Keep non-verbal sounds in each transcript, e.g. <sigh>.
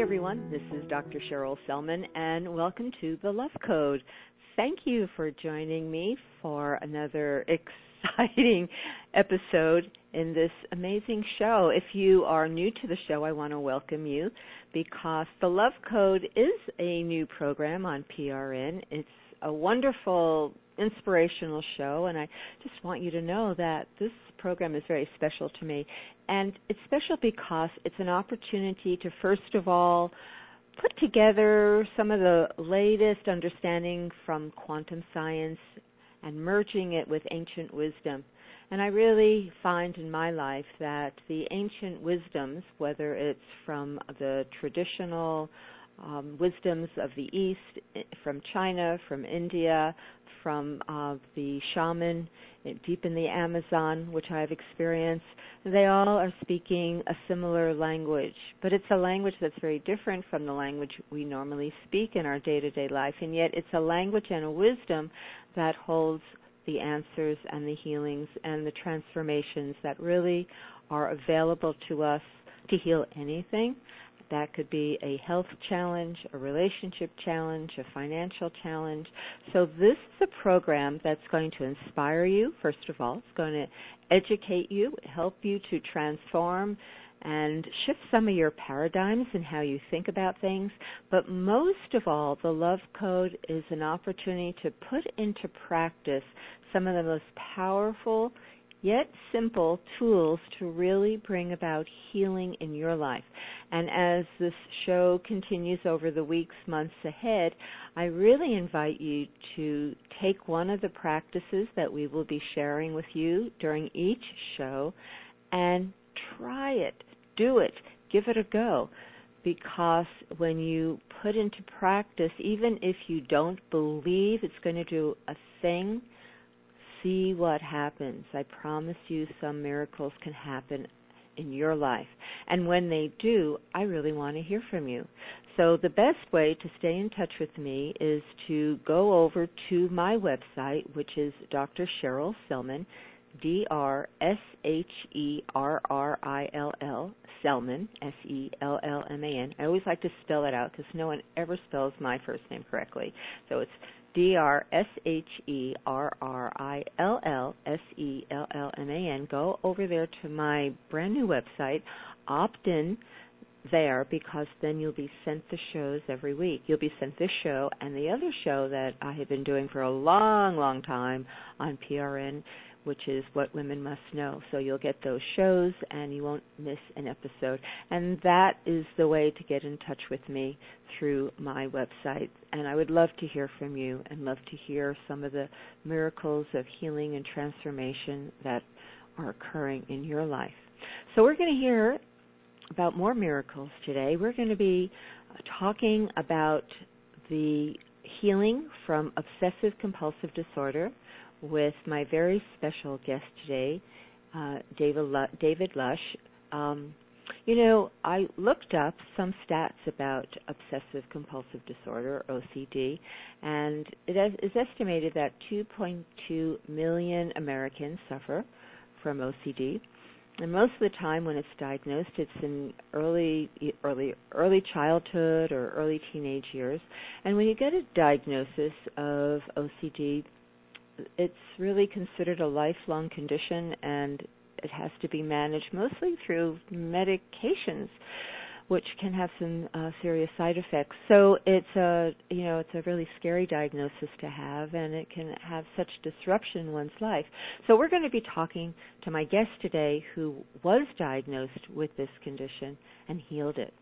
Everyone. This is Dr. Sherrill Sellman, and welcome to The Love Code. Thank you for joining me for another <laughs> exciting episode in this amazing show. If you are new to the show, I want to welcome you because The Love Code is a new program on PRN. It's a wonderful inspirational show and I just want you to know that this program is very special to me and it's special because it's an opportunity to first of all put together some of the latest understanding from quantum science and merging it with ancient wisdom. And I really find in my life that the ancient wisdoms, whether it's from the traditional um, wisdoms of the East, eh, from China, from India, from uh, the shaman eh, deep in the Amazon, which I've experienced, they all are speaking a similar language, but it's a language that's very different from the language we normally speak in our day to day life, and yet it's a language and a wisdom that holds the answers and the healings and the transformations that really are available to us to heal anything that could be a health challenge, a relationship challenge, a financial challenge. So this is a program that's going to inspire you, first of all. It's going to educate you, help you to transform and shift some of your paradigms and how you think about things. But most of all, the Love Code is an opportunity to put into practice some of the most powerful yet simple tools to really bring about healing in your life. And as this show continues over the weeks, months ahead, I really invite you to take one of the practices that we will be sharing with you during each show and try it, do it, give it a go. Because when you put into practice, even if you don't believe it's going to do a thing, see what happens. I promise you some miracles can happen in your life. And when they do, I really want to hear from you. So the best way to stay in touch with me is to go over to my website, which is Dr. Sherrill Sellman, D R S H E R R I L L, Sellman, S E L L M A N. I always like to spell it out because no one ever spells my first name correctly. So it's D R S H E R R I L L S E L L M A N. Go over there to my brand new website, opt in there because then you'll be sent the shows every week. You'll be sent this show and the other show that I have been doing for a long, long time on PRN which is What Women Must Know. So you'll get those shows and you won't miss an episode. And that is the way to get in touch with me through my website. And I would love to hear from you and love to hear some of the miracles of healing and transformation that are occurring in your life. So we're going to hear about more miracles today. We're going to be talking about the healing from obsessive compulsive disorder with my very special guest today, uh, David, David Lusch. Um, you know, I looked up some stats about obsessive compulsive disorder, OCD, and it is estimated that 2.2 million Americans suffer from OCD. And most of the time when it's diagnosed, it's in early, early, early childhood or early teenage years. And when you get a diagnosis of OCD, it's really considered a lifelong condition and it has to be managed mostly through medications which can have some uh, serious side effects. So it's a you know it's a really scary diagnosis to have, and it can have such disruption in one's life. So we're going to be talking to my guest today, who was diagnosed with this condition and healed it.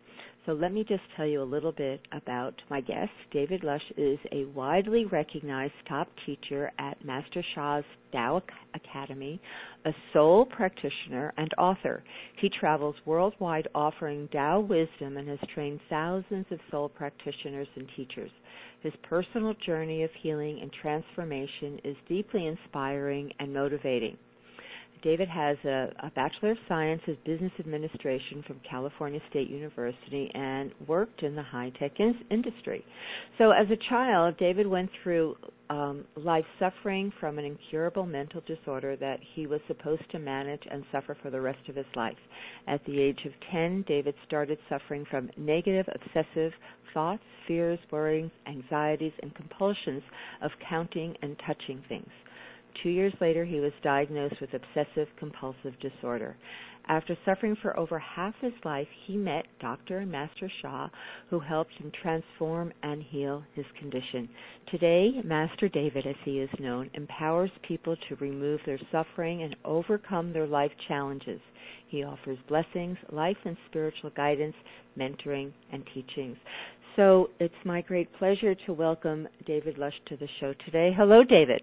So let me just tell you a little bit about my guest. David Lusch is a widely recognized top teacher at Master Sha's Tao Academy, a soul practitioner and author. He travels worldwide offering Tao wisdom and has trained thousands of soul practitioners and teachers. His personal journey of healing and transformation is deeply inspiring and motivating. David has a, a Bachelor of Science in Business Administration from California State University and worked in the high tech in- industry. So, as a child, David went through um, life suffering from an incurable mental disorder that he was supposed to manage and suffer for the rest of his life. At the age of 10, David started suffering from negative obsessive thoughts, fears, worries, anxieties, and compulsions of counting and touching things. Two years later, he was diagnosed with obsessive compulsive disorder. After suffering for over half his life, he met Dr. and Master Sha, who helped him transform and heal his condition. Today, Master David, as he is known, empowers people to remove their suffering and overcome their life challenges. He offers blessings, life and spiritual guidance, mentoring, and teachings. So it's my great pleasure to welcome David Lusch to the show today. Hello, David.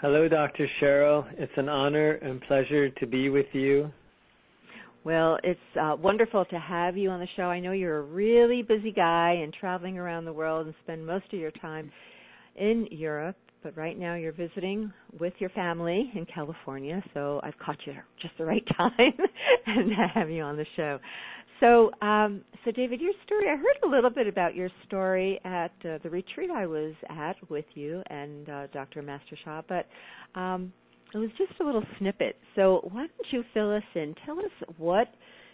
Hello, Dr. Sherrill. It's an honor and pleasure to be with you. Well, it's uh, wonderful to have you on the show. I know you're a really busy guy and traveling around the world and spend most of your time in Europe, but right now you're visiting with your family in California, so I've caught you at just the right <laughs> time and to have you on the show. So, um, so David, your story. I heard a little bit about your story at uh, the retreat I was at with you and uh, Dr. Master Sha, but um, it was just a little snippet. So, why don't you fill us in? Tell us what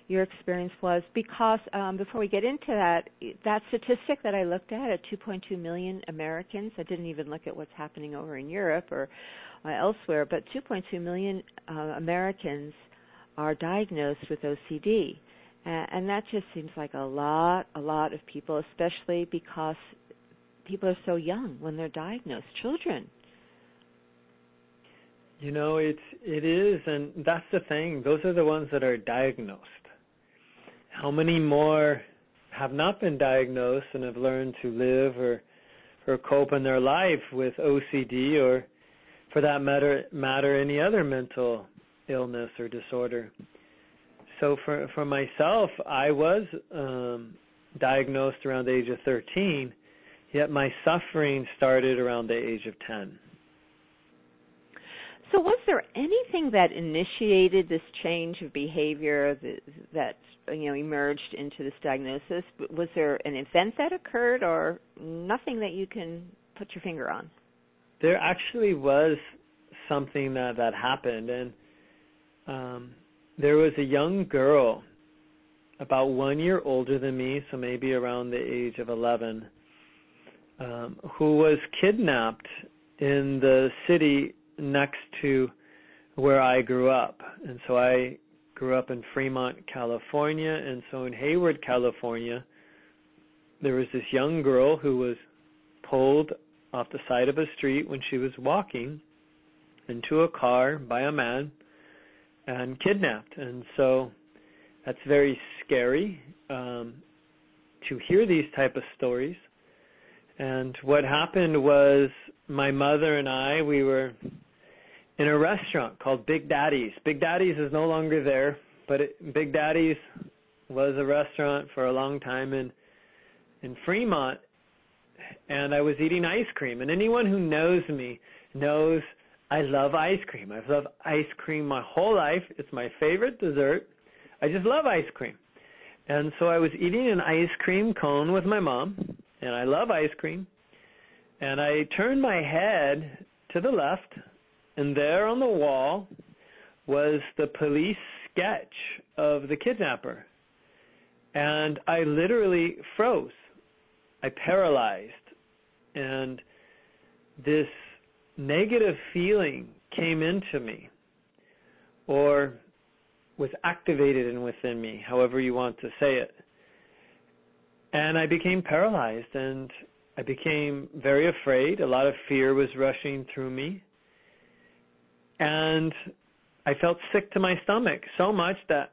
your experience was, because um, before we get into that, that statistic that I looked at at 2.2 million Americans. I didn't even look at what's happening over in Europe or uh, elsewhere, but 2.2 million uh, Americans are diagnosed with OCD and that just seems like a lot a lot of people especially because people are so young when they're diagnosed children. You know it's it is and that's the thing. Those are the ones that are diagnosed. How many more have not been diagnosed and have learned to live or or cope in their life with OCD or for that matter matter any other mental illness or disorder so for for myself, I was um, diagnosed around the age of 13, yet my suffering started around the age of 10. So, was there anything that initiated this change of behavior that, that you know emerged into this diagnosis? Was there an event that occurred, or nothing that you can put your finger on? There actually was something that that happened, and um, there was a young girl about one year older than me, so maybe around the age of 11, um, who was kidnapped in the city next to where I grew up. And so I grew up in Fremont, California, and so in Hayward, California, there was this young girl who was pulled off the side of a street when she was walking into a car by a man and kidnapped. And so that's very scary um, to hear these type of stories. And what happened was my mother and I we were in a restaurant called Big Daddy's. Big Daddy's is no longer there, but it, Big Daddy's was a restaurant for a long time in in Fremont and I was eating ice cream and anyone who knows me knows I love ice cream. I've loved ice cream my whole life. It's my favorite dessert. I just love ice cream. And so I was eating an ice cream cone with my mom, and I love ice cream. And I turned my head to the left, and there on the wall was the police sketch of the kidnapper. And I literally froze. I paralyzed. And this negative feeling came into me or was activated in within me, however you want to say it. And I became paralyzed and I became very afraid. A lot of fear was rushing through me. And I felt sick to my stomach so much that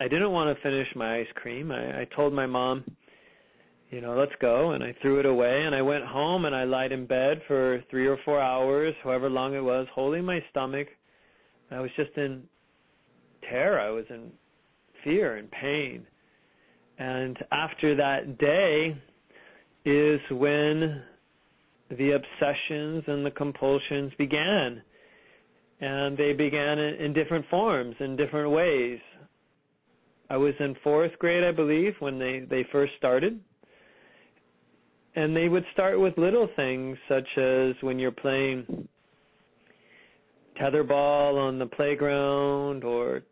I didn't want to finish my ice cream. I, I told my mom, you know, let's go. And I threw it away and I went home and I lied in bed for three or four hours, however long it was, holding my stomach. I was just in terror. I was in fear and pain. And after that day is when the obsessions and the compulsions began. and they began in, different forms, in different ways. I was in fourth grade, I believe, when they they first started, and they would start with little things such as when you're playing tetherball on the playground or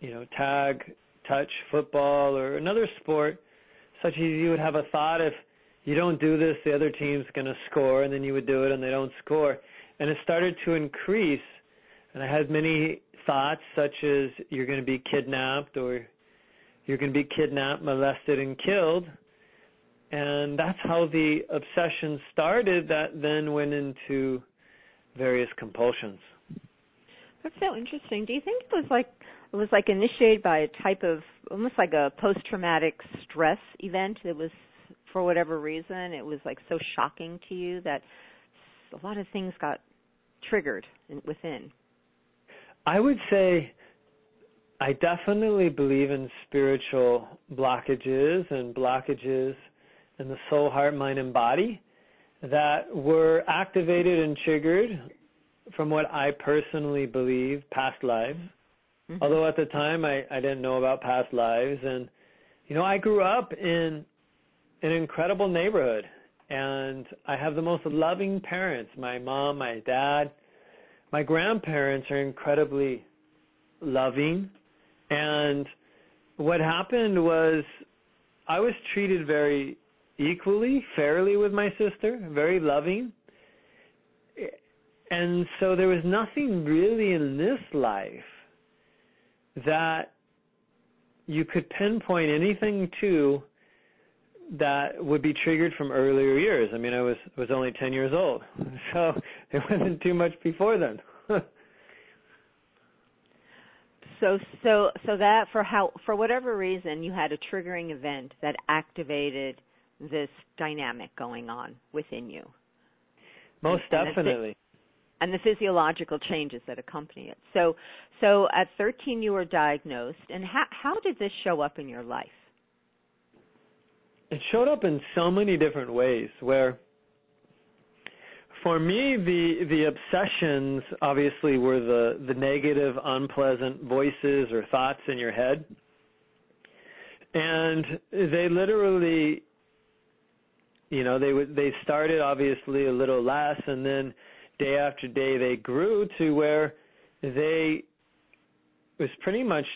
you know tag touch football or another sport such as you would have a thought if you don't do this the other team's going to score and then you would do it and they don't score. And it started to increase and i had many thoughts such as you're going to be kidnapped or you're going to be kidnapped molested and killed and that's how the obsession started that then went into various compulsions that's so interesting. Do you think it was like it was like initiated by a type of almost like a post traumatic stress event? It was for whatever reason it was like so shocking to you that a lot of things got triggered within. I would say I definitely believe in spiritual blockages and blockages in the soul, heart, mind, and body that were activated and triggered from what I personally believe, past lives. Mm-hmm. Although at the time I, I didn't know about past lives and you know, I grew up in an incredible neighborhood and I have the most loving parents. My mom, my dad, my grandparents are incredibly loving and what happened was I was treated very equally, fairly with my sister, very loving and so there was nothing really in this life that you could pinpoint anything to that would be triggered from earlier years. I mean, I was was only 10 years old. <laughs> So it wasn't too much before then. <laughs> so so so that for how for whatever reason you had a triggering event that activated this dynamic going on within you. Most and, definitely and the physiological changes that accompany it. So, so at 13 you were diagnosed, and how how did this show up in your life? It showed up in so many different ways. Where, for me, the the obsessions obviously were the the negative, unpleasant voices or thoughts in your head, and they literally, you know, they would they started obviously a little less, and then day after day they grew to where they was pretty much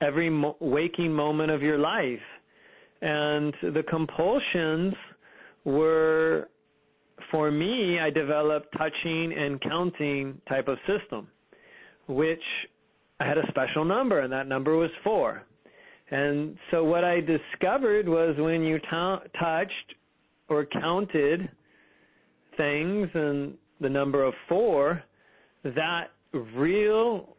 every mo- waking moment of your life. And the compulsions were for me i developed touching and counting type of system which i had a special number and that number was 4 and so what i discovered was when you t- touched or counted things and the number of four, that real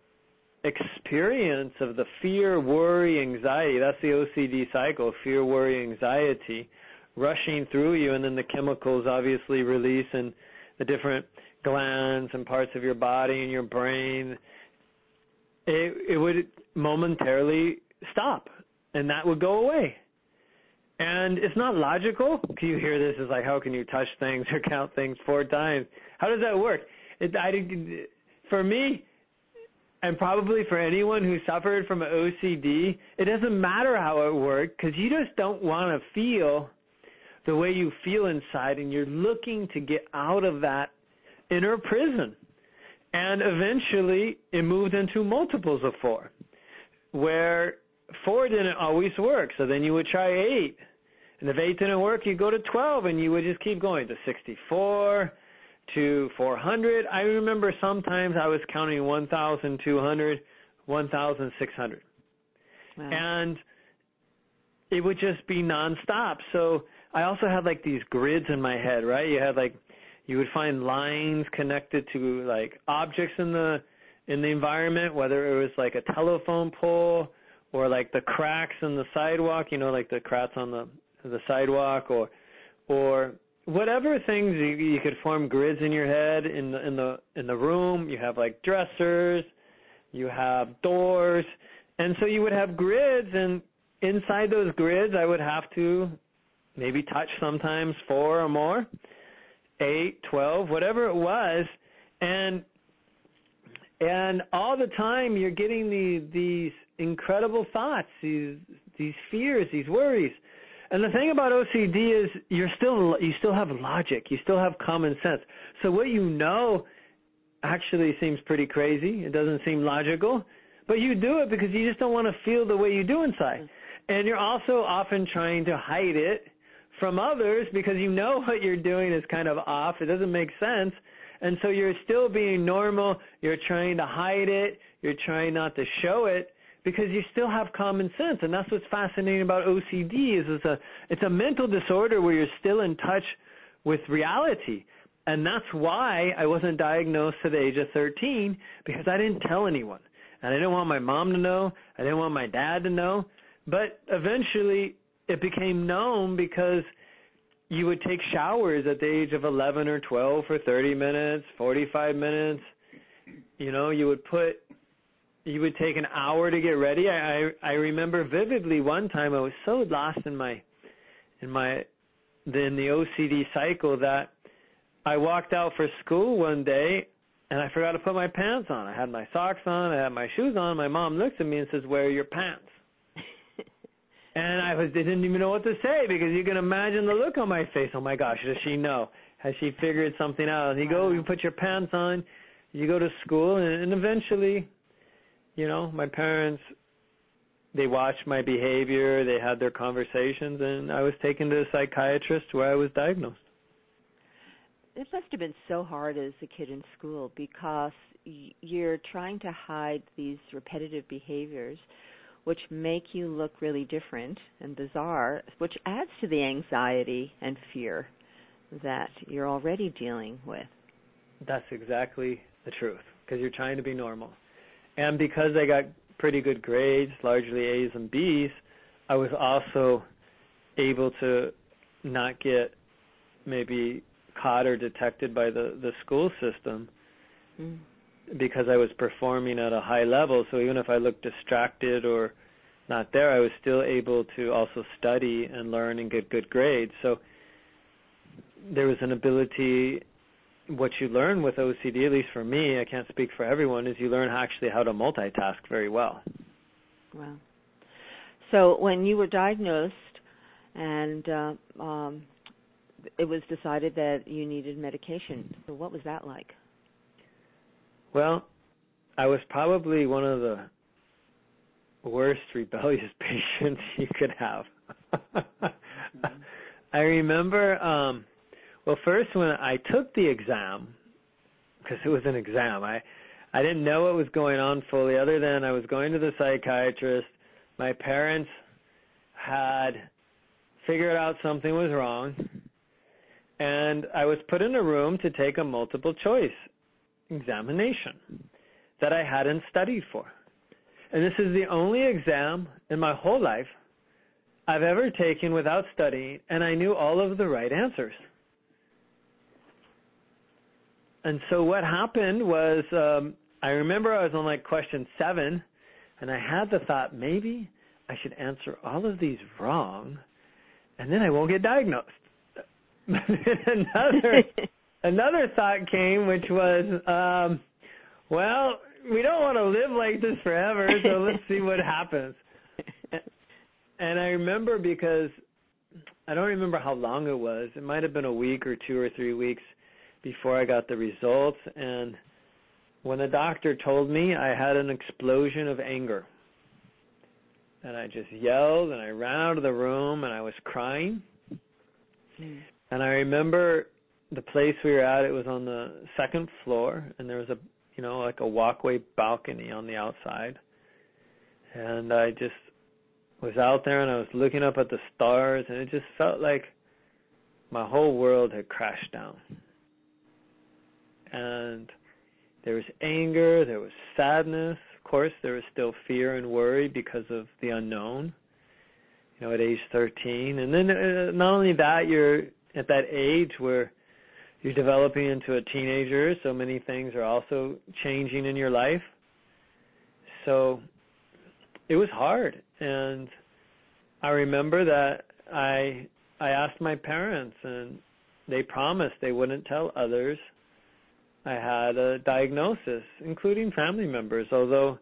experience of the fear, worry, anxiety, that's the OCD cycle, fear, worry, anxiety, rushing through you, and then the chemicals obviously release in the different glands and parts of your body and your brain. It, it would momentarily stop, and that would go away. And it's not logical. You hear this as like, how can you touch things or count things four times? How does that work? It, I, for me, and probably for anyone who suffered from OCD, it doesn't matter how it worked because you just don't want to feel the way you feel inside, and you're looking to get out of that inner prison. And eventually, it moved into multiples of four, where four didn't always work. So then you would try eight. And if eight didn't work, you go to 12 and you would just keep going to 64, to 400. I remember sometimes I was counting 1,200, 1,600. Wow. And it would just be nonstop. So I also had like these grids in my head, right? You had like you would find lines connected to like objects in the in the environment, whether it was like a telephone pole or like the cracks in the sidewalk, you know, like the cracks on the the sidewalk or or whatever things you, you could form grids in your head in the in the in the room you have like dressers you have doors and so you would have grids and inside those grids i would have to maybe touch sometimes four or more eight twelve whatever it was and and all the time you're getting the, these incredible thoughts, these these fears, these worries. And the thing about OCD is you're still you still have logic, you still have common sense. So what you know actually seems pretty crazy. It doesn't seem logical, but you do it because you just don't want to feel the way you do inside. Mm-hmm. And you're also often trying to hide it from others because you know what you're doing is kind of off. It doesn't make sense. And so you're still being normal. You're trying to hide it. You're trying not to show it because you still have common sense. And that's what's fascinating about OCD is it's a, it's a mental disorder where you're still in touch with reality. And that's why I wasn't diagnosed at the age of 13 because I didn't tell anyone. And I didn't want my mom to know. I didn't want my dad to know. But eventually it became known because you would take showers at the age of 11 or 12 for 30 minutes, 45 minutes. You know, you would put you would take an hour to get ready. I, I I remember vividly one time I was so lost in my in my in the OCD cycle that I walked out for school one day and I forgot to put my pants on. I had my socks on, I had my shoes on. My mom looks at me and says, "Where are your pants?" <laughs> and I was didn't even know what to say because you can imagine the look on my face. Oh my gosh, does she know? Has she figured something out? And you go, you put your pants on, you go to school, and, and eventually, you know, my parents they watched my behavior, they had their conversations, and I was taken to a psychiatrist where I was diagnosed. It must have been so hard as a kid in school because you're trying to hide these repetitive behaviors which make you look really different and bizarre which adds to the anxiety and fear that you're already dealing with. That's exactly the truth because you're trying to be normal and because i got pretty good grades largely a's and b's i was also able to not get maybe caught or detected by the the school system mm. because I was performing at a high level. So even if I looked distracted or not there, I was still able to also study and learn and get good grades. So there was an ability. What you learn with OCD, at least for me, I can't speak for everyone, is you learn actually how to multitask very well. Wow. So when you were diagnosed and uh, um, it was decided that you needed medication. So what was that like? Well, I was probably one of the worst rebellious <laughs> patients you could have. mm-hmm. I remember um well first when I took the exam because it was an exam. I I didn't know what was going on fully other than I was going to the psychiatrist. My parents had figured out something was wrong and I was put in a room to take a multiple choice examination that I hadn't studied for. And this is the only exam in my whole life I've ever taken without studying, and I knew all of the right answers. And so what happened was, um, I remember I was on like question seven, and I had the thought maybe I should answer all of these wrong, and then I won't get diagnosed. But <laughs> then another <laughs> another thought came, which was, um, well, we don't want to live like this forever, so let's see what happens. And I remember because I don't remember how long it was. It might have been a week or two or three weeks before I got the results. And when the doctor told me, I had an explosion of anger. And I just yelled and I ran out of the room and I was crying. Mm. And I remember the place we were at, it was on the second floor and there was a you know, like a walkway balcony on the outside. And I just was out there and I was looking up at the stars and it just felt like my whole world had crashed down. And there was anger, there was sadness, of course, there was still fear and worry because of the unknown. You know, at age 13, and then uh, not only that, you're at that age where you're developing into a teenager, so many things are also changing in your life. So it was hard and I remember that I I asked my parents and they promised they wouldn't tell others I had a diagnosis, including family members, although,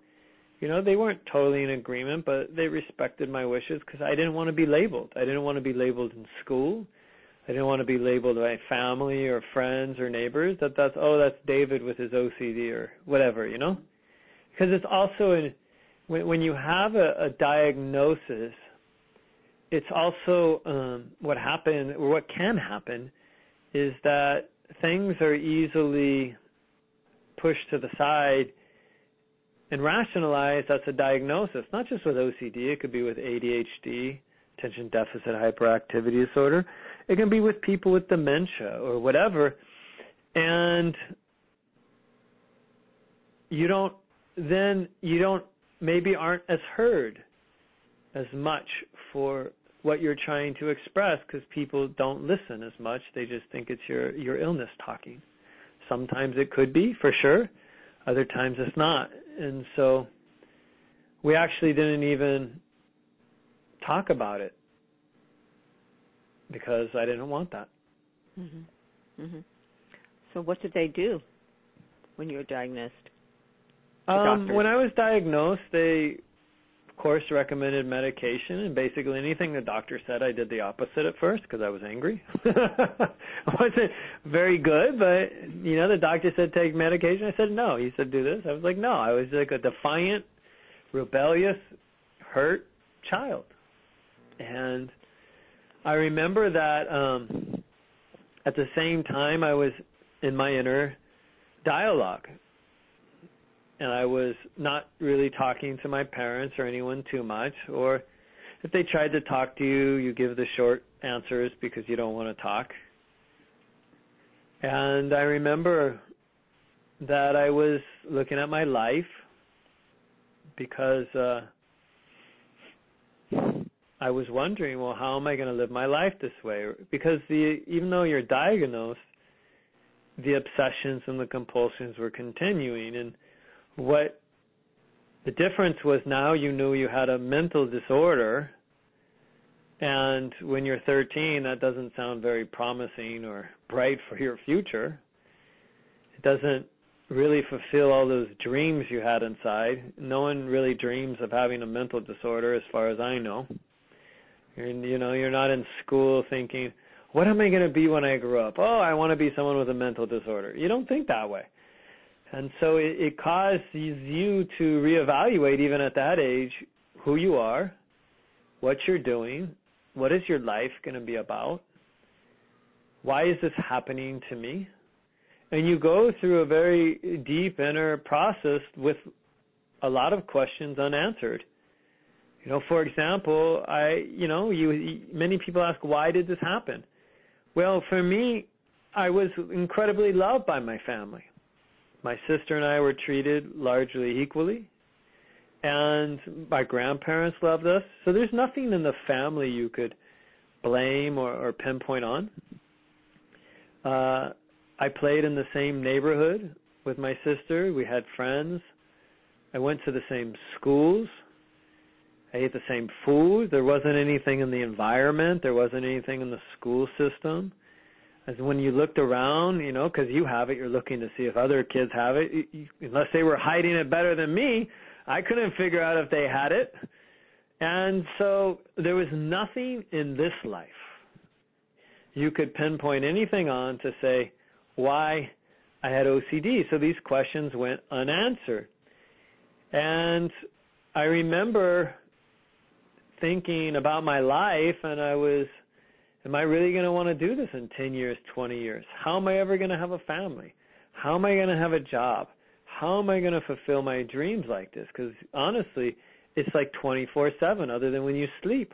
you know, they weren't totally in agreement, but they respected my wishes because I didn't want to be labeled. I didn't want to be labeled in school. I didn't want to be labeled by family or friends or neighbors that that's oh that's David with his OCD or whatever, you know? Because it's also in when when you have a, a diagnosis, it's also um, what happened or what can happen is that things are easily pushed to the side and rationalized as a diagnosis, not just with OCD, it could be with ADHD, attention deficit hyperactivity disorder. It can be with people with dementia or whatever. And you don't then you don't maybe aren't as heard as much for what you're trying to express because people don't listen as much. They just think it's your your illness talking. Sometimes it could be for sure. Other times it's not. And so we actually didn't even talk about it because I didn't want that. Mhm. Mhm. So what did they do when you were diagnosed? Um, when I was diagnosed, they course, recommended medication, and basically anything the doctor said, I did the opposite at first because I was angry. I <laughs> wasn't very good, but you know, the doctor said take medication. I said no. He said do this. I was like no. I was like a defiant, rebellious, hurt child, and I remember that um at the same time I was in my inner dialogue and I was not really talking to my parents or anyone too much, or if they tried to talk to you, you give the short answers because you don't want to talk. And I remember that I was looking at my life because uh I was wondering, well, how am I going to live my life this way? Because the even though you're diagnosed, the obsessions and the compulsions were continuing and what the difference was now you knew you had a mental disorder and when you're 13 that doesn't sound very promising or bright for your future. It doesn't really fulfill all those dreams you had inside. No one really dreams of having a mental disorder as far as i know. You're, you know you're not in school thinking what am i going to be when i grow up? Oh i want to be someone with a mental disorder. You don't think that way and so it, it causes you to reevaluate, even at that age, who you are, what you're doing, what is your life going to be about, why is this happening to me? And you go through a very deep inner process with a lot of questions unanswered. You know, for example, I, you know, you many people ask why did this happen? Well, for me, I was incredibly loved by my family. My sister and I were treated largely equally, and my grandparents loved us. So there's nothing in the family you could blame or, or pinpoint on. Uh, I played in the same neighborhood with my sister. We had friends. I went to the same schools. I ate the same food. There wasn't anything in the environment. There wasn't anything in the school system as when you looked around, you know, because you have it, you're looking to see if other kids have it. You, you, unless they were hiding it better than me, I couldn't figure out if they had it. And so there was nothing in this life you could pinpoint anything on to say why I had OCD. So these questions went unanswered. And I remember thinking about my life, and I was Am I really going to want to do this in 10 years, 20 years? How am I ever going to have a family? How am I going to have a job? How am I going to fulfill my dreams like this? Because honestly, it's like 24 7, other than when you sleep.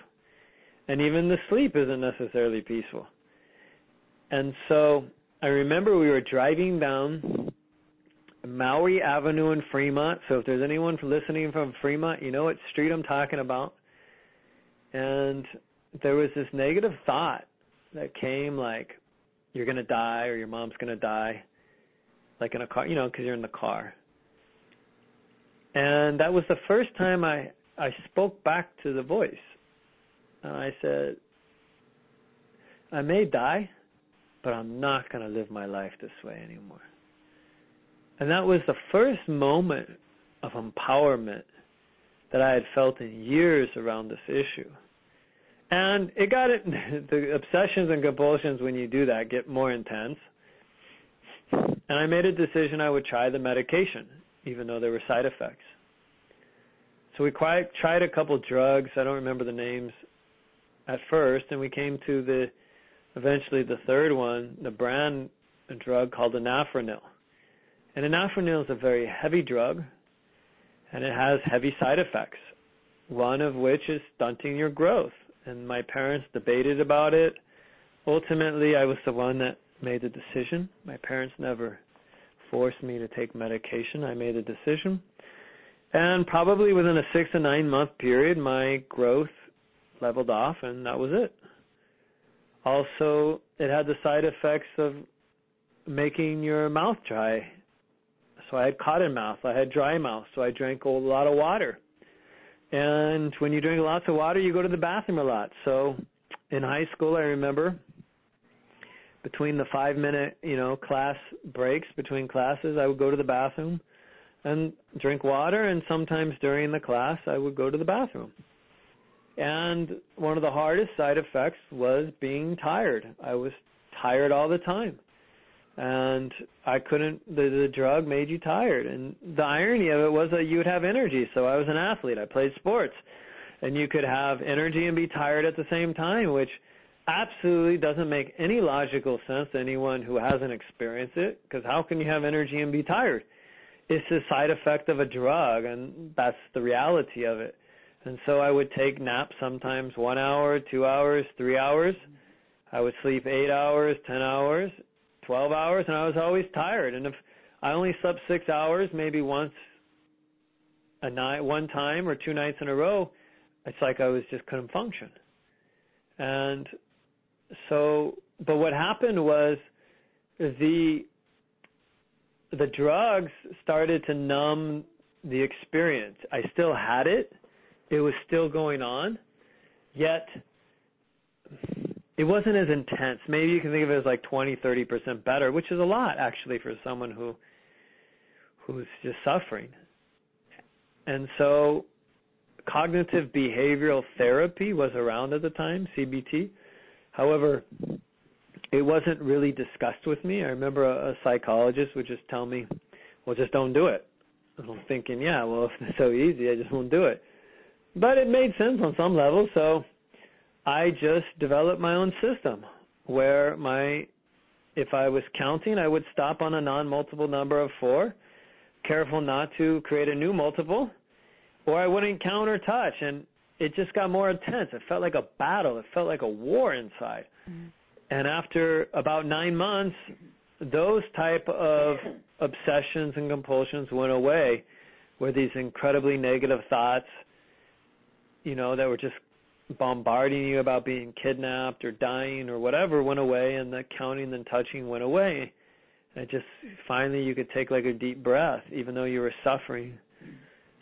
And even the sleep isn't necessarily peaceful. And so I remember we were driving down Mowry Avenue in Fremont. So if there's anyone listening from Fremont, you know what street I'm talking about. And there was this negative thought that came like you're going to die or your mom's going to die like in a car you know because you're in the car. And that was the first time i i spoke back to the voice. And i said i may die but i'm not going to live my life this way anymore. And that was the first moment of empowerment that I had felt in years around this issue. And it got it, <laughs> the obsessions and compulsions when you do that get more intense. And I made a decision I would try the medication, even though there were side effects. So we quite, tried a couple drugs. I don't remember the names at first, and we came to the eventually the third one, the brand a drug called anafranil. And anafranil is a very heavy drug, and it has heavy side effects. One of which is stunting your growth. And my parents debated about it. Ultimately, I was the one that made the decision. My parents never forced me to take medication. I made a decision. And probably within a six to nine month period, my growth leveled off, and that was it. Also, it had the side effects of making your mouth dry. So I had cotton mouth, I had dry mouth, so I drank a lot of water. And when you drink lots of water, you go to the bathroom a lot. So in high school, I remember between the five minute, you know, class breaks between classes, I would go to the bathroom and drink water and sometimes during the class I would go to the bathroom. And one of the hardest side effects was being tired. I was tired all the time. And I couldn't the, the drug made you tired. And the irony of it was that you would have energy. So I was an athlete. I played sports. And you could have energy and be tired at the same time, which absolutely doesn't make any logical sense to anyone who hasn't experienced it because how can you have energy and be tired? it's a side effect of a drug and that's the reality of it. And so I would take naps sometimes one hour, two hours, three hours. I would sleep eight hours, ten hours, twelve hours, and I was always tired. And if I only slept six hours, maybe once a night, one time or two nights in a row, it's like I was just couldn't function. And so, but what happened was the the drugs started to numb the experience. I still had it. It was still going on. Yet it wasn't as intense. Maybe you can think of it as like 20, 30% better, which is a lot actually for someone who who's just suffering. And so cognitive behavioral therapy was around at the time, CBT. However, it wasn't really discussed with me. I remember a, a psychologist would just tell me, "Well, just don't do it." And I'm thinking, "Yeah, well, if <laughs> it's so easy, I just won't do it." But it made sense on some level, so I just developed my own system where my if I was counting, I would stop on a non-multiple number of 4, careful not to create a new multiple, or I wouldn't count or touch and it just got more intense. It felt like a battle. It felt like a war inside. Mm-hmm. And after about nine months, those type of obsessions and compulsions went away, where these incredibly negative thoughts, you know, that were just bombarding you about being kidnapped or dying or whatever went away, and the counting and touching went away. And just finally, you could take like a deep breath, even though you were suffering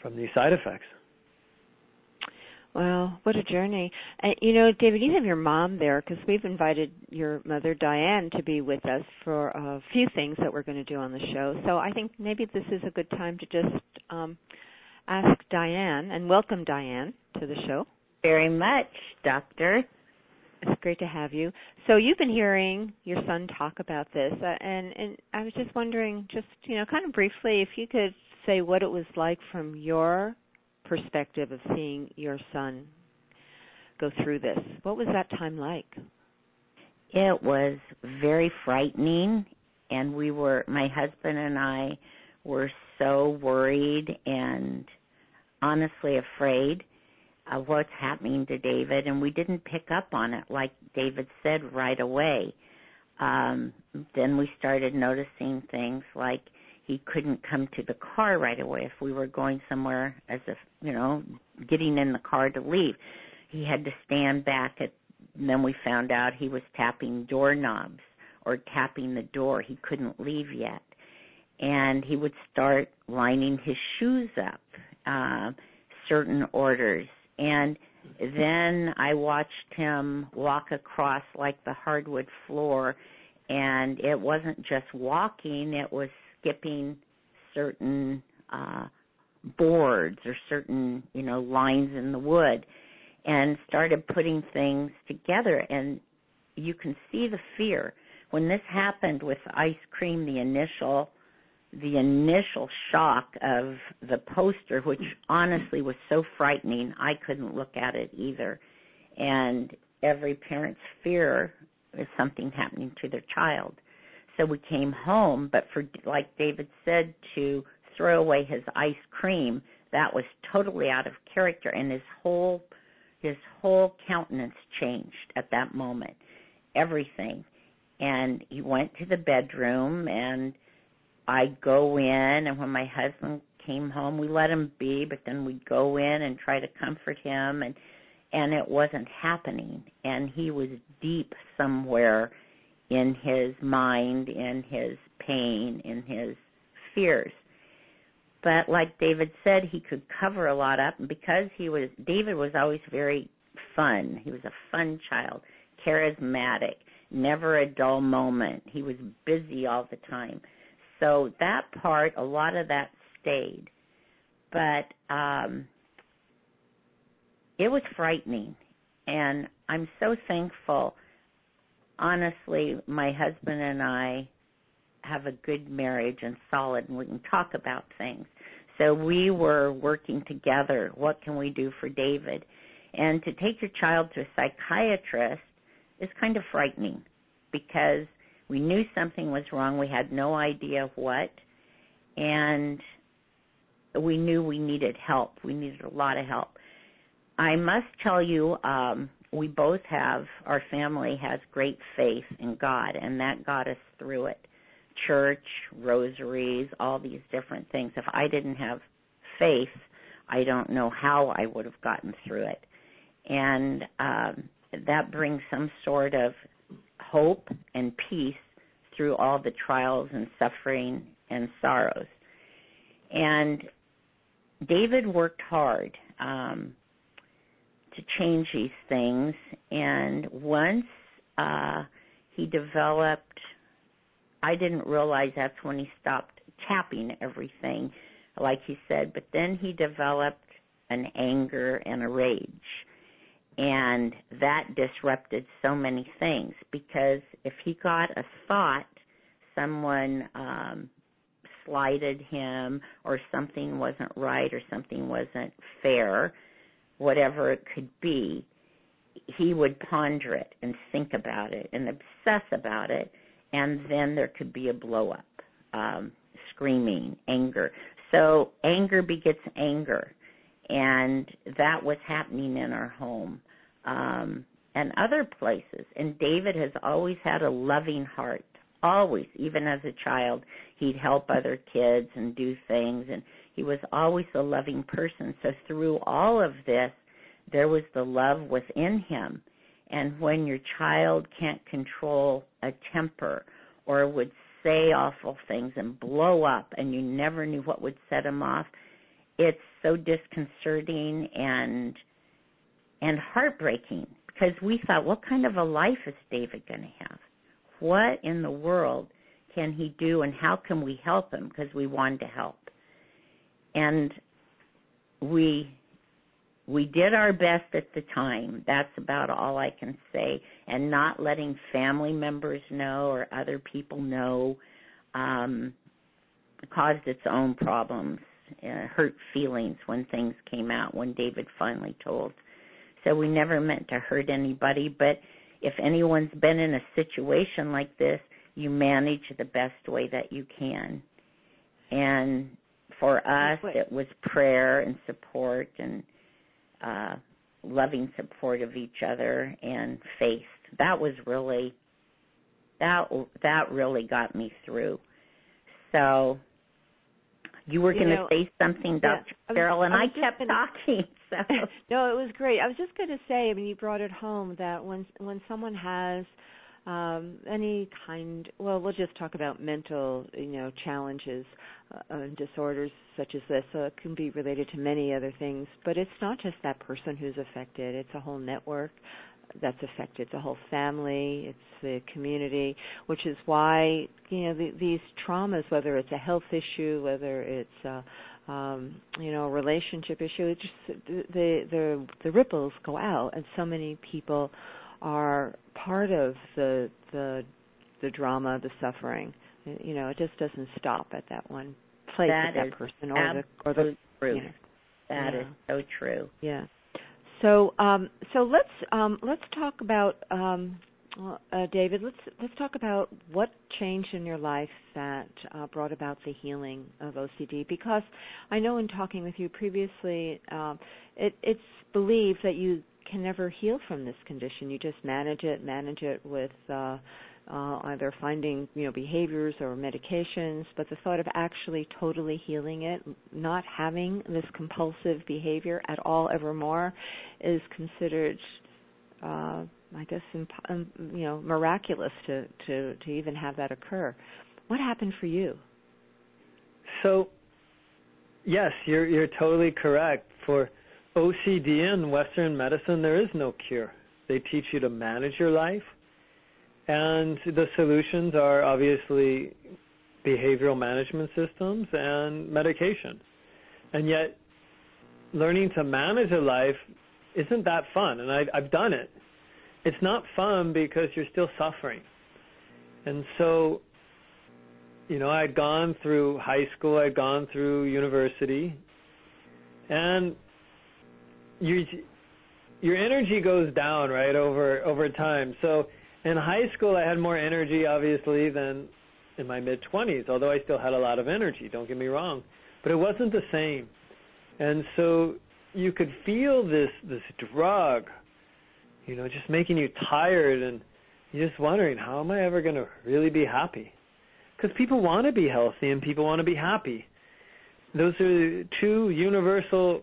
from these side effects. Well, what a journey. You know, David, you have your mom there because we've invited your mother Diane to be with us for a few things that we're going to do on the show. So I think maybe this is a good time to just um ask Diane and welcome Diane to the show. Very much, doctor. It's great to have you. So you've been hearing your son talk about this, uh, and and I was just wondering, just you know, kind of briefly, if you could say what it was like from your perspective of seeing your son go through this. What was that time like? It was very frightening, and we were, my husband and I were so worried and honestly afraid of what's happening to David, and we didn't pick up on it like David said right away. Um, then we started noticing things like he couldn't come to the car right away if we were going somewhere as if you know getting in the car to leave. He had to stand back at and then we found out he was tapping doorknobs or tapping the door. He couldn't leave yet. And he would start lining his shoes up uh certain orders and then i watched him walk across like the hardwood floor and it wasn't just walking it was skipping certain uh boards or certain you know lines in the wood and started putting things together. And you can see the fear. When this happened with ice cream the initial the initial shock of the poster which honestly was so frightening i couldn't look at it either. And every parent's fear is something happening to their child. So we came home but for like david said to throw away his ice cream that was totally out of character and his whole his whole countenance changed at that moment. Everything. And he went to the bedroom and I go in and when my husband came home we let him be but then we'd go in and try to comfort him and and it wasn't happening. And he was deep somewhere in his mind in his pain in his fears. But like David said he could cover a lot up and because he was David was always very fun. He was a fun child charismatic never a dull moment. He was busy all the time so that part a lot of that stayed. But um it was frightening. And i'm so thankful. Honestly my husband and i have a good marriage and solid and we can talk about things. So we were working together. What can we do for david? And to take your child to a psychiatrist is kind of frightening because we knew something was wrong. We had no idea what. And we knew we needed help. We needed a lot of help. I must tell you, um, we both have, our family has great faith in God, and that got us through it. Church, rosaries, all these different things. If I didn't have faith, I don't know how I would have gotten through it. And um, that brings some sort of hope and peace through all the trials and suffering and sorrows. And David worked hard um, to change these things, and once uh, he developed, I didn't realize that's when he stopped tapping everything, like he said, but then he developed an anger and a rage and that disrupted so many things because if he got a thought someone um slighted him or something wasn't right or something wasn't fair whatever it could be he would ponder it and think about it and obsess about it. And then there could be a blow up um screaming anger. So anger begets anger and that was happening in our home um, and other places. And David has always had a loving heart. Always, even as a child, he'd help other kids and do things, and he was always a loving person. So through all of this, there was the love within him. And when your child can't control a temper or would say awful things and blow up and you never knew what would set him off, it's so disconcerting and and heartbreaking because we thought, what kind of a life is David going to have? What in the world can he do and how can we help him? Because we wanted to help. And we we did our best at the time. That's about all I can say. And not letting family members know or other people know um, caused its own problems, uh, hurt feelings when things came out. When David finally told so we never meant to hurt anybody. But if anyone's been in a situation like this, you manage the best way that you can. And for us, it was prayer and support and uh, loving support of each other and faith. That was really that that really got me through. So you were going to say something, Dr. Yeah, Sherrill, and I, I kept gonna, talking. <laughs> So. <laughs> no, it was great. I was just going to say. I mean, you brought it home that when when someone has um any kind well we'll just talk about mental you know challenges uh, uh, disorders such as this so it can be related to many other things but it's not just that person who's affected it's a whole network that's affected. the whole family. It's the community, which is why you know the, these traumas, whether it's a health issue, whether it's a, um, you know a relationship issue, it just the the the ripples go out, and so many people are part of the the the drama, the suffering. You know, it just doesn't stop at that one place that that person or the or the truth. You know, that yeah. is so true. Yeah. So um, so let's um, let's talk about um, uh, David. Let's let's talk about what changed in your life that uh, brought about the healing of OCD. Because I know in talking with you previously, um, it, it's believed that you can never heal from this condition. You just manage it, manage it with. Uh, uh, either finding you know behaviors or medications, but the thought of actually totally healing it, not having this compulsive behavior at all evermore, is considered, uh, I guess, imp- um, you know, miraculous to to to even have that occur. What happened for you? So, yes, you're you're totally correct. For OCD in Western medicine, there is no cure. They teach you to manage your life and the solutions are obviously behavioral management systems and medication. And yet, learning to manage a life isn't that fun. And I, I've done it. It's not fun because you're still suffering. And so, you know, I'd gone through high school, I'd gone through university, and you, your energy goes down, right, over over time. So in high school, I had more energy, obviously, than in my mid 20s, although I still had a lot of energy, don't get me wrong. But it wasn't the same. And so you could feel this this drug, you know, just making you tired and you're just wondering, how am I ever going to really be happy? Because people want to be healthy and people want to be happy. Those are two universal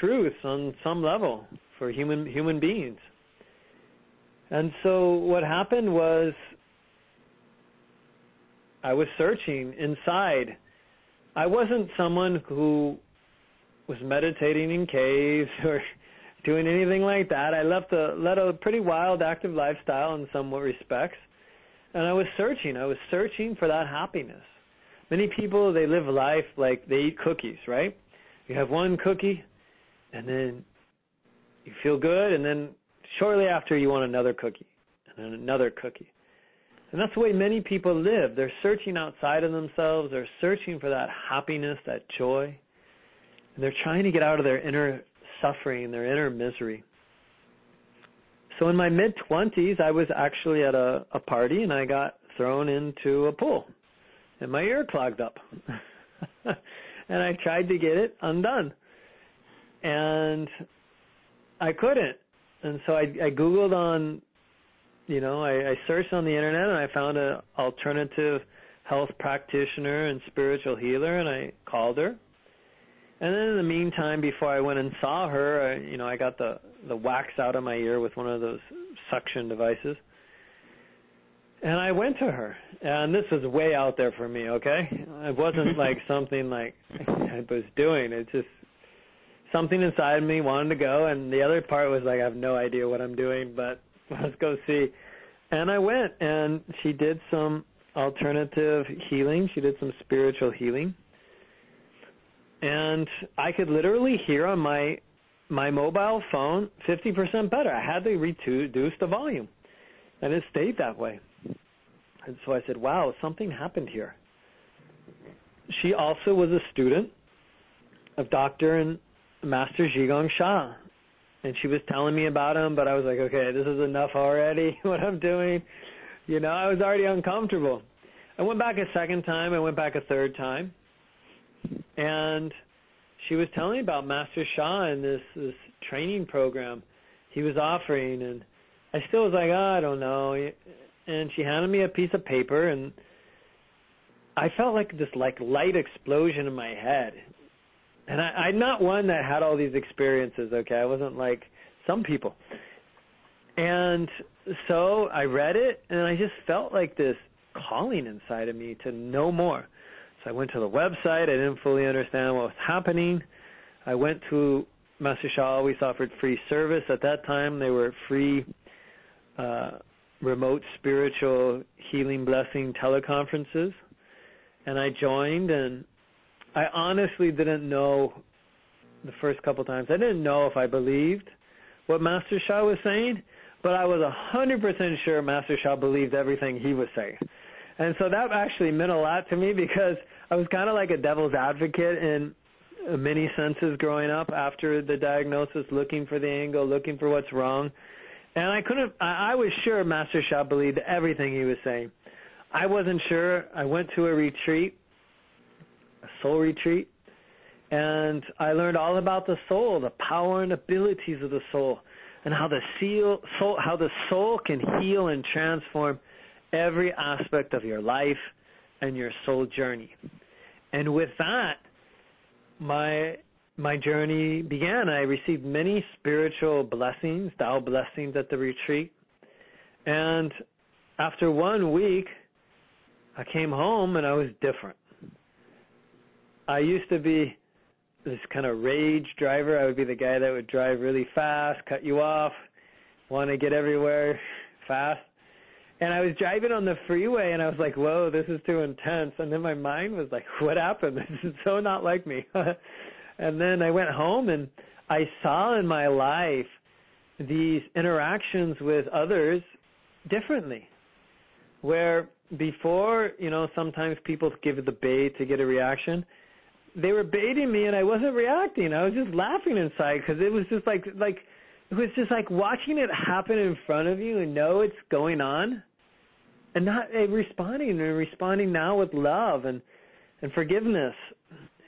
truths on some level for human human beings. And so what happened was I was searching inside. I wasn't someone who was meditating in caves <laughs> or doing anything like that. I left a led a pretty wild active lifestyle in some respects. And I was searching. I was searching for that happiness. Many people they live life like they eat cookies, right? You have one cookie and then you feel good and then shortly after you want another cookie and then another cookie. And that's the way many people live. They're searching outside of themselves, they're searching for that happiness, that joy. And they're trying to get out of their inner suffering, their inner misery. So in my mid 20s, I was actually at a, a party and I got thrown into a pool and my ear clogged up. <laughs> and I tried to get it undone. And I couldn't and so I, I googled on, you know, I, I searched on the internet and I found a alternative health practitioner and spiritual healer, and I called her. And then in the meantime, before I went and saw her, I, you know, I got the the wax out of my ear with one of those suction devices. And I went to her, and this was way out there for me. Okay, it wasn't <laughs> like something like I was doing. It just something inside me wanted to go, and the other part was like, I have no idea what I'm doing, but <laughs> let's go see. And I went, and she did some alternative healing. She did some spiritual healing, and I could literally hear on my my mobile phone 50% better. I had to reduce the volume, and it stayed that way. And so I said, "Wow, something happened here." She also was a student of Dr. and Master Zhi Gang Sha. And she was telling me about him, but I was like, okay, this is enough already, <laughs> what I'm doing. You know, I was already uncomfortable. I went back a second time, I went back a third time. And she was telling me about Master Sha and this this training program he was offering and I still was like, oh, I don't know. And she handed me a piece of paper and I felt like this like light explosion in my head and I, I'm not one that had all these experiences. Okay, I wasn't like some people. And so I read it, and I just felt like this calling inside of me to know more. So I went to the website. I didn't fully understand what was happening. I went to Master Sha always offered free service. At that time, they were free uh, remote spiritual healing blessing teleconferences, and I joined, and I honestly didn't know the first couple times. I didn't know if I believed what Master Sha was saying, but I was a hundred percent sure Master Sha believed everything he was saying. And so that actually meant a lot to me because I was kind of like a devil's advocate in many senses growing up after the diagnosis, looking for the angle, looking for what's wrong. And I couldn't, I, I was sure Master Sha believed everything he was saying. I wasn't sure. I went to a retreat, soul retreat, and I learned all about the soul, the power and abilities of the soul, and how the soul, how the soul can heal and transform every aspect of your life and your soul journey. And with that, my my journey began. I received many spiritual blessings, Tao blessings at the retreat. And after one week, I came home and I was different. I used to be this kind of rage driver. I would be the guy that would drive really fast, cut you off, want to get everywhere fast. And I was driving on the freeway and I was like, whoa, this is too intense. And then my mind was like, what happened? <laughs> This is so not like me. <laughs> and then I went home and I saw in my life these interactions with others differently. Where before, you know, sometimes people give the bait to get a reaction. They were baiting me and I wasn't reacting. I was just laughing inside because it was just like like it was just like watching it happen in front of you and know it's going on and not uh, responding and responding now with love and and forgiveness.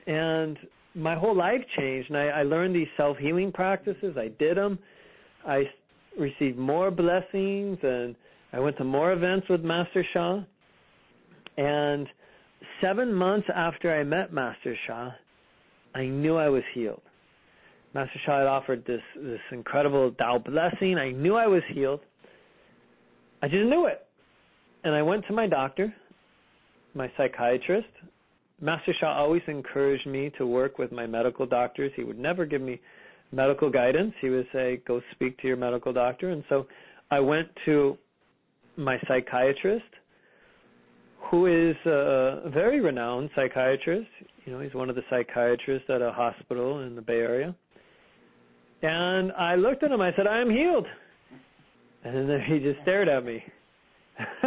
And my whole life changed and I, I learned these self healing practices. I did them I received more blessings and I went to more events with Master Sha and seven months after I met Master Sha I knew I was healed Master Sha had offered this this incredible Tao blessing. I knew I was healed. I just knew it. And I went to my doctor, my psychiatrist. Master Sha always encouraged me to work with my medical doctors. He would never give me medical guidance. He would say, "Go speak to your medical doctor." And so I went to my psychiatrist, who is a very renowned psychiatrist. You know, he's one of the psychiatrists at a hospital in the Bay Area. And I looked at him. I said, I am healed. And then he just stared at me <laughs>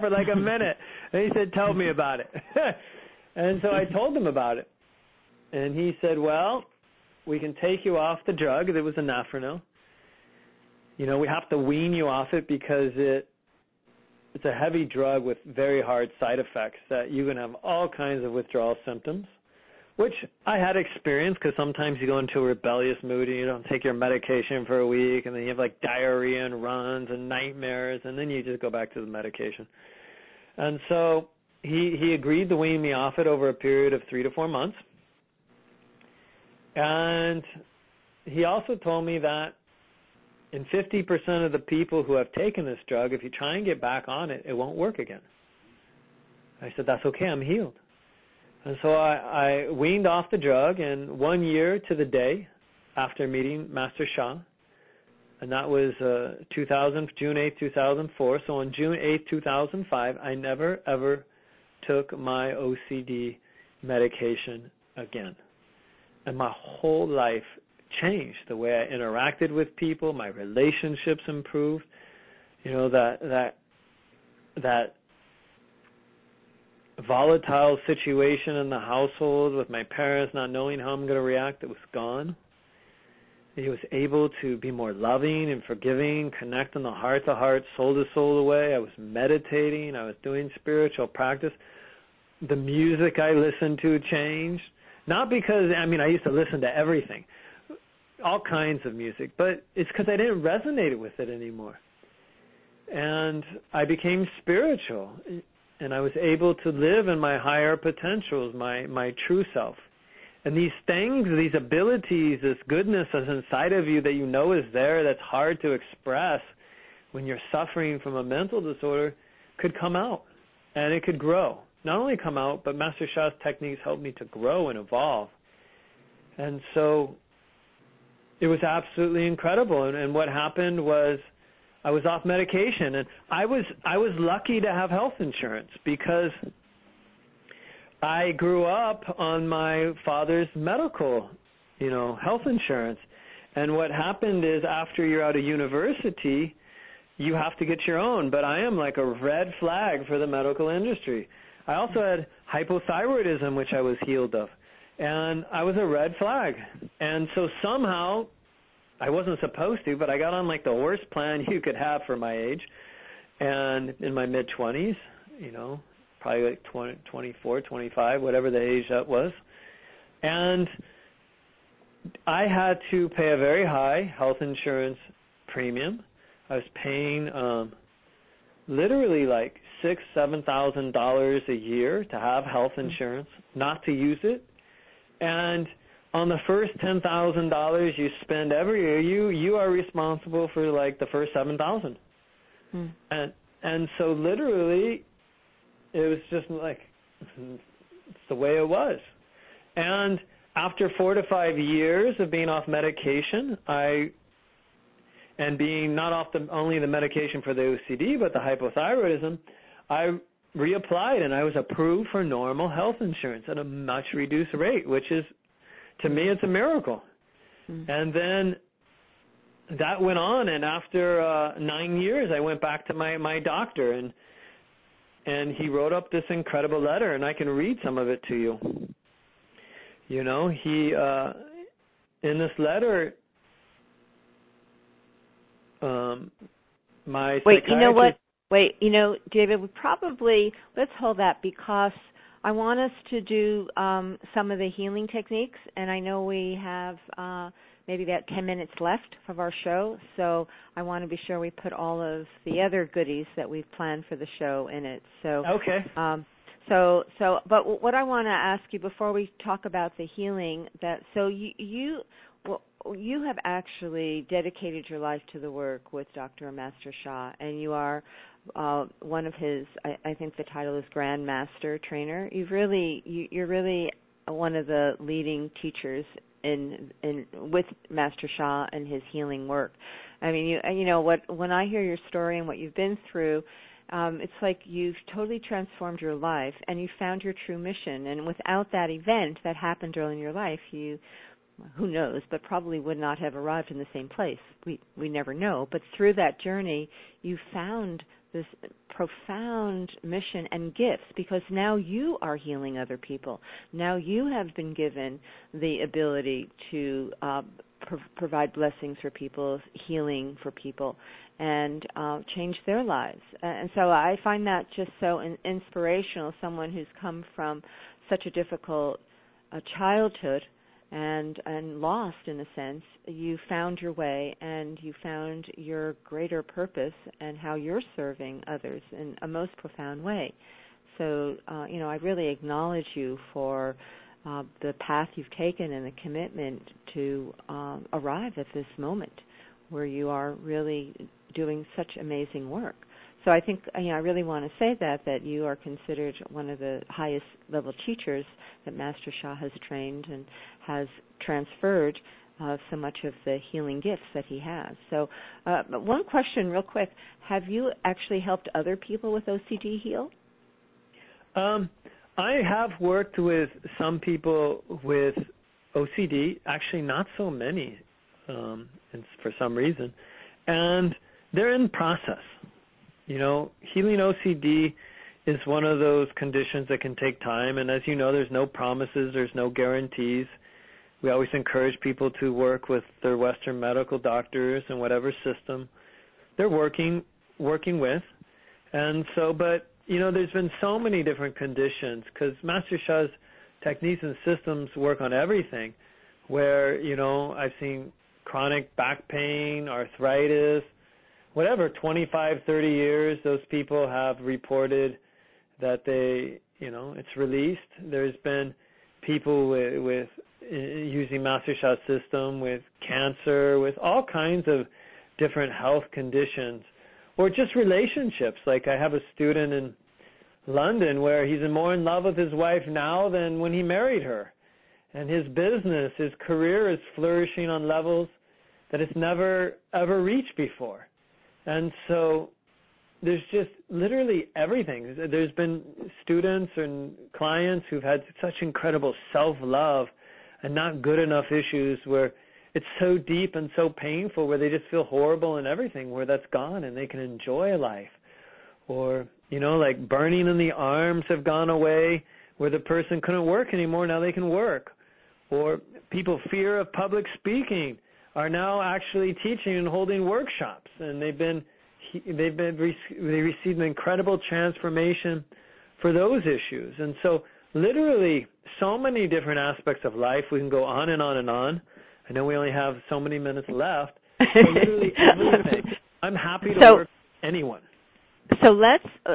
for like a minute. And he said, Tell me about it. <laughs> and so I told him about it. And he said, Well, we can take you off the drug. It was Anafranil. You know, we have to wean you off it because it it's a heavy drug with very hard side effects that you can have all kinds of withdrawal symptoms which I had experience because sometimes you go into a rebellious mood and you don't take your medication for a week, and then you have like diarrhea and runs and nightmares, and then you just go back to the medication. And so he he agreed to wean me off it over a period of three to four months, and he also told me that in 50% of the people who have taken this drug, if you try and get back on it, it won't work again. I said, that's okay, I'm healed. And so I, I weaned off the drug, and one year to the day after meeting Master Sha, and that was uh, 2000, June 8, 2004. So on June 8, 2005, I never ever took my OCD medication again, and my whole life changed. The way I interacted with people, my relationships improved. You know that that that volatile situation in the household with my parents not knowing how I'm going to react, it was gone. He was able to be more loving and forgiving, connect in the heart to heart, soul to soul way. I was meditating, I was doing spiritual practice. The music I listened to changed. Not because, I mean, I used to listen to everything, all kinds of music, but it's because I didn't resonate with it anymore. And I became spiritual and I was able to live in my higher potentials, my my true self. And these things, these abilities, this goodness that's inside of you that you know is there, that's hard to express when you're suffering from a mental disorder, could come out and it could grow. Not only come out, but Master Sha's techniques helped me to grow and evolve. And so it was absolutely incredible. And, and what happened was I was off medication and I was I was lucky to have health insurance because I grew up on my father's medical, you know, health insurance. And what happened is after you're out of university, you have to get your own, but I am like a red flag for the medical industry. I also had hypothyroidism which I was healed of. And I was a red flag. And so somehow I wasn't supposed to, but I got on like the worst plan <laughs> you could have for my age. And in my mid 20s, you know, probably like 20, 24, 25, whatever the age that was. And I had to pay a very high health insurance premium. I was paying um literally like six, seven thousand dollars a year to have health insurance, not to use it. And on the first ten thousand dollars you spend every year, you you are responsible for like the first seven thousand. Hmm. And and so literally it was just like it's the way it was. And after four to five years of being off medication, I and being not off the only the medication for the OCD but the hypothyroidism, I reapplied and I was approved for normal health insurance at a much reduced rate, which is to me it's a miracle. Mm-hmm. And then that went on and after uh 9 years I went back to my my doctor and and he wrote up this incredible letter and I can read some of it to you. You know, he uh in this letter um my Wait, you know what? Wait, you know, David, we probably let's hold that because I want us to do um some of the healing techniques and I know we have uh maybe about 10 minutes left of our show, so I want to be sure we put all of the other goodies that we've planned for the show in it. So Okay. Um so so but what I want to ask you before we talk about the healing that so you you well, you have actually dedicated your life to the work with Dr. Master Sha, and you are uh, one of his. I, I think the title is Grand Master Trainer. You've really, you, you're really one of the leading teachers in in with Master Sha and his healing work. I mean, you you know what when I hear your story and what you've been through, um, it's like you've totally transformed your life and you found your true mission. And without that event that happened early in your life, you who knows, but probably would not have arrived in the same place. We we never know. But through that journey, you found this profound mission and gifts because now you are healing other people. Now you have been given the ability to uh, pro- provide blessings for people, healing for people, and uh, change their lives. And so I find that just so in- inspirational. Someone who's come from such a difficult uh, childhood and and lost in a sense you found your way and you found your greater purpose and how you're serving others in a most profound way. So uh, you know i really acknowledge you for uh, the path you've taken and the commitment to um, arrive at this moment where you are really doing such amazing work so I think you know I really want to say that that you are considered one of the highest level teachers that Master Sha has trained and has transferred uh, so much of the healing gifts that he has. So, uh, one question, real quick: Have you actually helped other people with OCD heal? Um, I have worked with some people with OCD. Actually, not so many, um, for some reason, and they're in process. You know, healing OCD is one of those conditions that can take time, and as you know, there's no promises, there's no guarantees. We always encourage people to work with their Western medical doctors and whatever system they're working working with. And so, but you know, there's been so many different conditions because Master Sha's techniques and systems work on everything. Where you know, I've seen chronic back pain, arthritis, whatever 25 30 years those people have reported that they you know it's released. There's been people with, with uh, using master Sha system with cancer with all kinds of different health conditions or just relationships. Like i have a student in london where he's more in love with his wife now than when he married her. And his business his career is flourishing on levels that it's never ever reached before And so there's just literally everything. There's been students and clients who've had such incredible self-love and not good enough issues where it's so deep and so painful where they just feel horrible and everything where that's gone and they can enjoy life. Or you know like burning in the arms have gone away where the person couldn't work anymore now they can work. Or people fear of public speaking are now actually teaching and holding workshops. And they've been they've been they received an incredible transformation for those issues. And so literally so many different aspects of life we can go on and on and on. I know we only have so many minutes left literally <laughs> everything. I'm happy to so, work with anyone. So let's uh,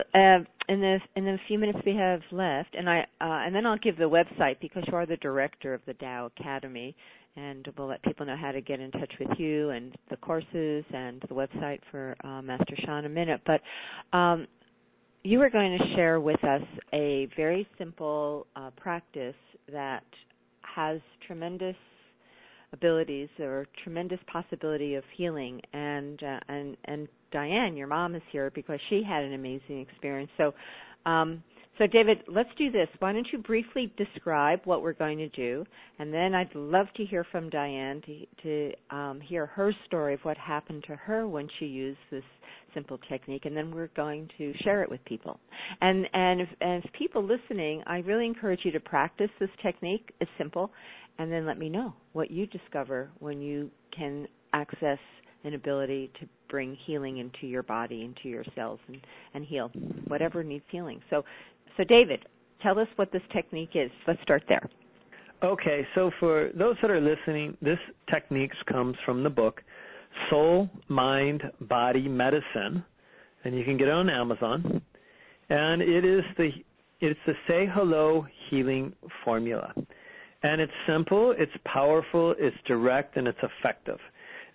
in the in the few minutes we have left, and I uh, and then I'll give the website because you are the director of the Tao Academy, and we'll let people know how to get in touch with you and the courses and the website for uh, Master Sha in a minute. But um, you are going to share with us a very simple uh, practice that has tremendous abilities or tremendous possibility of healing and uh, and and Diane your mom is here because she had an amazing experience so um, so David let's do this. Why don't you briefly describe what we're going to do? And then I'd love to hear from Diane to to um, hear her story of what happened to her when she used this simple technique. And then we're going to share it with people. And and if, and if people listening I really encourage you to practice this technique. It's simple. And then let me know what you discover when you can access an ability to bring healing into your body, into your cells, and, and heal whatever needs healing. So, so David, tell us what this technique is. Let's start there. Okay, so for those that are listening, this technique comes from the book Soul, Mind, Body Medicine, and you can get it on Amazon. And it is the it's the Say Hello Healing Formula. And it's simple, it's powerful, it's direct, and it's effective.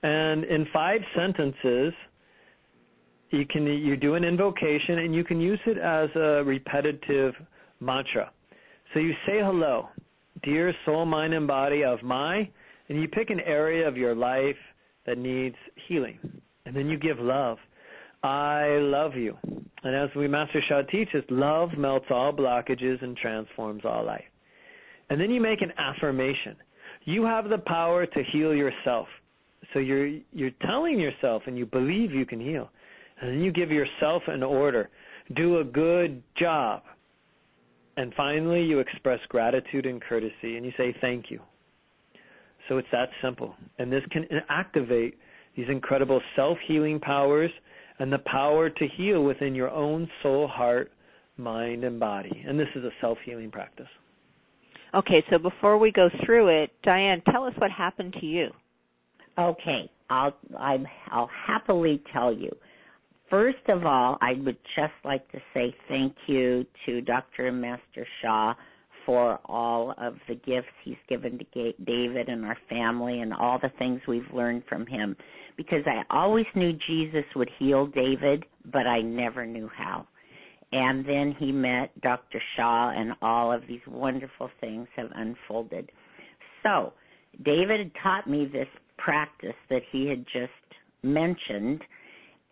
And in five sentences, you can you do an invocation and you can use it as a repetitive mantra. So you say hello, dear soul, mind, and body of my, and you pick an area of your life that needs healing. And then you give love. I love you. And as we Master Sha teaches, love melts all blockages and transforms all life. And then you make an affirmation. You have the power to heal yourself. So you're you're telling yourself and you believe you can heal. And then you give yourself an order. Do a good job. And finally you express gratitude and courtesy and you say thank you. So it's that simple. And this can activate these incredible self-healing powers and the power to heal within your own soul, heart, mind, and body. And this is a self-healing practice. Okay, so before we go through it, Diane, tell us what happened to you. Okay, I'll I'm, I'll happily tell you. First of all, I would just like to say thank you to Dr. Master Sha for all of the gifts he's given to David and our family and all the things we've learned from him. Because I always knew Jesus would heal David, but I never knew how and then he met Dr. Sha, and all of these wonderful things have unfolded. So, David had taught me this practice that he had just mentioned,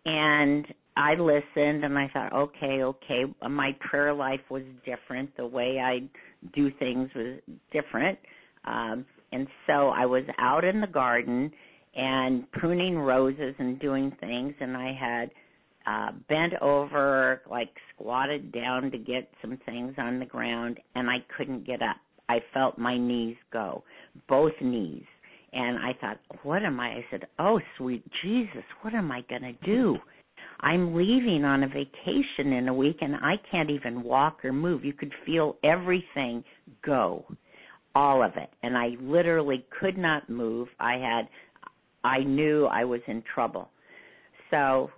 and I listened and I thought, okay, okay, my prayer life was different. The way I do things was different. Um, and so I was out in the garden and pruning roses and doing things, and I had uh, bent over, like squatted down to get some things on the ground, and I couldn't get up. I felt my knees go, both knees. And I thought, what am I? I said, oh, sweet Jesus, what am I going to do? I'm leaving on a vacation in a week and I can't even walk or move. You could feel everything go, all of it. And I literally could not move. I had, I knew I was in trouble. So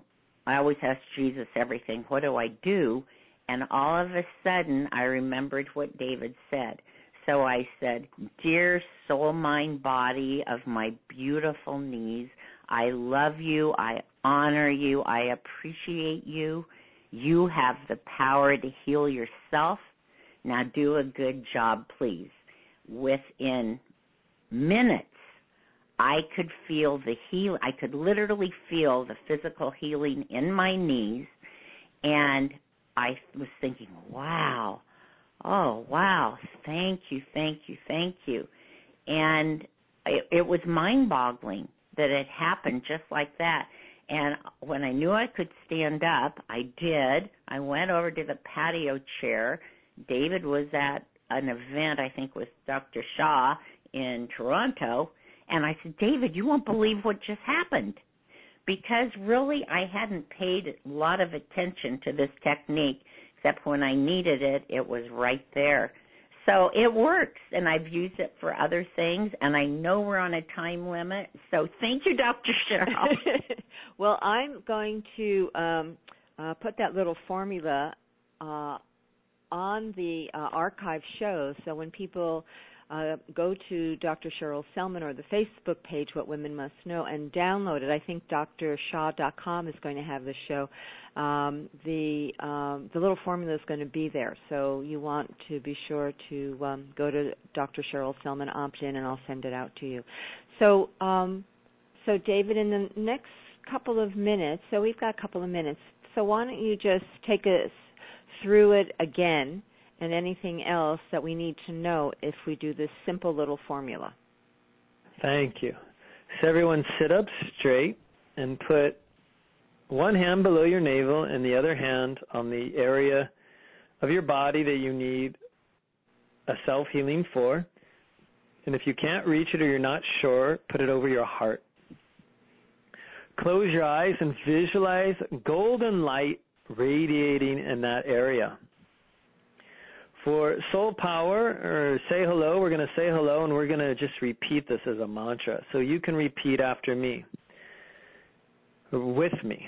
I always ask Jesus everything. What do I do? And all of a sudden, I remembered what David said. So I said, Dear soul, mind, body of my beautiful knees, I love you. I honor you. I appreciate you. You have the power to heal yourself. Now do a good job, please. Within minutes, I could feel the heal I could literally feel the physical healing in my knees and I was thinking, "Wow. Oh, wow. Thank you, thank you, thank you." And it, it was mind-boggling that it happened just like that. And when I knew I could stand up, I did. I went over to the patio chair. David was at an event, I think, with Dr. Sha in Toronto. And I said, David, you won't believe what just happened. Because really, I hadn't paid a lot of attention to this technique, except when I needed it, it was right there. So it works, and I've used it for other things, and I know we're on a time limit. So thank you, Dr. Sherrill. <laughs> well, I'm going to um, uh, put that little formula uh, on the uh, archive show, so when people uh, go to Dr. Sherrill Sellman or the Facebook page, What Women Must Know, and download it. I think drsha.com is going to have the show. Um, the um, the little formula is going to be there, so you want to be sure to um, go to Dr. Sherrill Sellman, opt in, and I'll send it out to you. So, um, so David, in the next couple of minutes, so we've got a couple of minutes. So why don't you just take us through it again? And anything else that we need to know if we do this simple little formula. Thank you. So everyone sit up straight and put one hand below your navel and the other hand on the area of your body that you need a self healing for. And if you can't reach it or you're not sure, put it over your heart. Close your eyes and visualize golden light radiating in that area. For soul power or say hello, we're going to say hello and we're going to just repeat this as a mantra. So you can repeat after me. With me.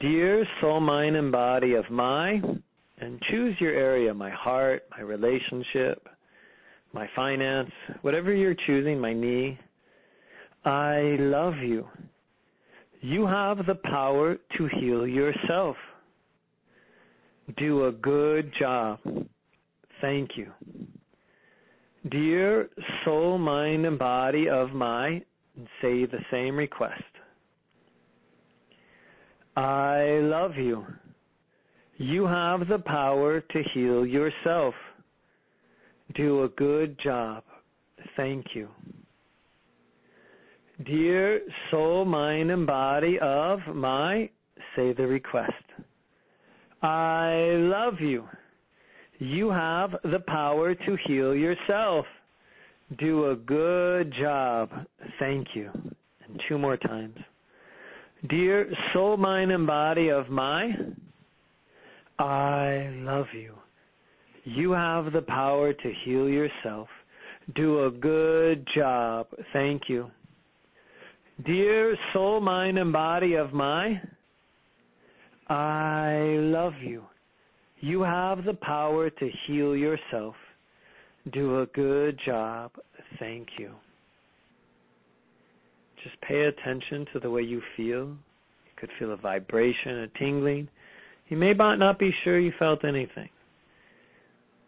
Dear soul, mind, and body of my, and choose your area, my heart, my relationship, my finance, whatever you're choosing, my knee. I love you. You have the power to heal yourself. Do a good job. Thank you. Dear soul, mind, and body of my, say the same request. I love you. You have the power to heal yourself. Do a good job. Thank you. Dear soul, mind, and body of my, say the request. I love you. You have the power to heal yourself. Do a good job. Thank you. And two more times. Dear soul, mind, and body of my, I love you. You have the power to heal yourself. Do a good job. Thank you. Dear soul, mind, and body of my, I love you. You have the power to heal yourself. Do a good job. Thank you. Just pay attention to the way you feel. You could feel a vibration, a tingling. You may not be sure you felt anything.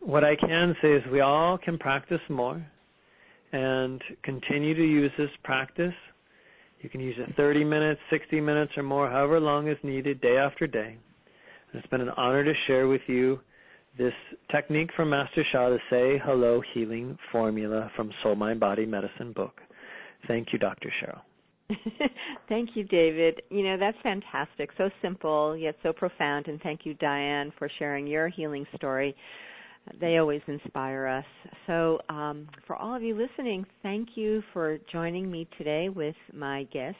What I can say is we all can practice more and continue to use this practice. You can use it 30 minutes, 60 minutes, or more, however long is needed, day after day. It's been an honor to share with you this technique from Master Sha, the Say Hello Healing Formula from Soul Mind Body Medicine book. Thank you, Dr. Sherrill. <laughs> thank you, David. You know, that's fantastic. So simple, yet so profound. And thank you, Diane, for sharing your healing story. They always inspire us. So, um, for all of you listening, thank you for joining me today with my guest,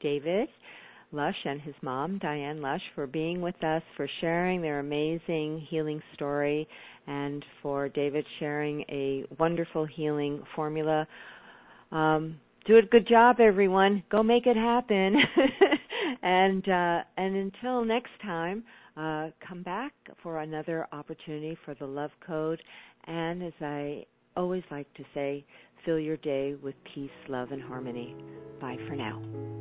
David. Lusch and his mom, Diane Lusch, for being with us, for sharing their amazing healing story, and for David sharing a wonderful healing formula. Um, do a good job, everyone. Go make it happen. <laughs> and uh, and until next time, uh, come back for another opportunity for the Love Code. And as I always like to say, fill your day with peace, love, and harmony. Bye for now.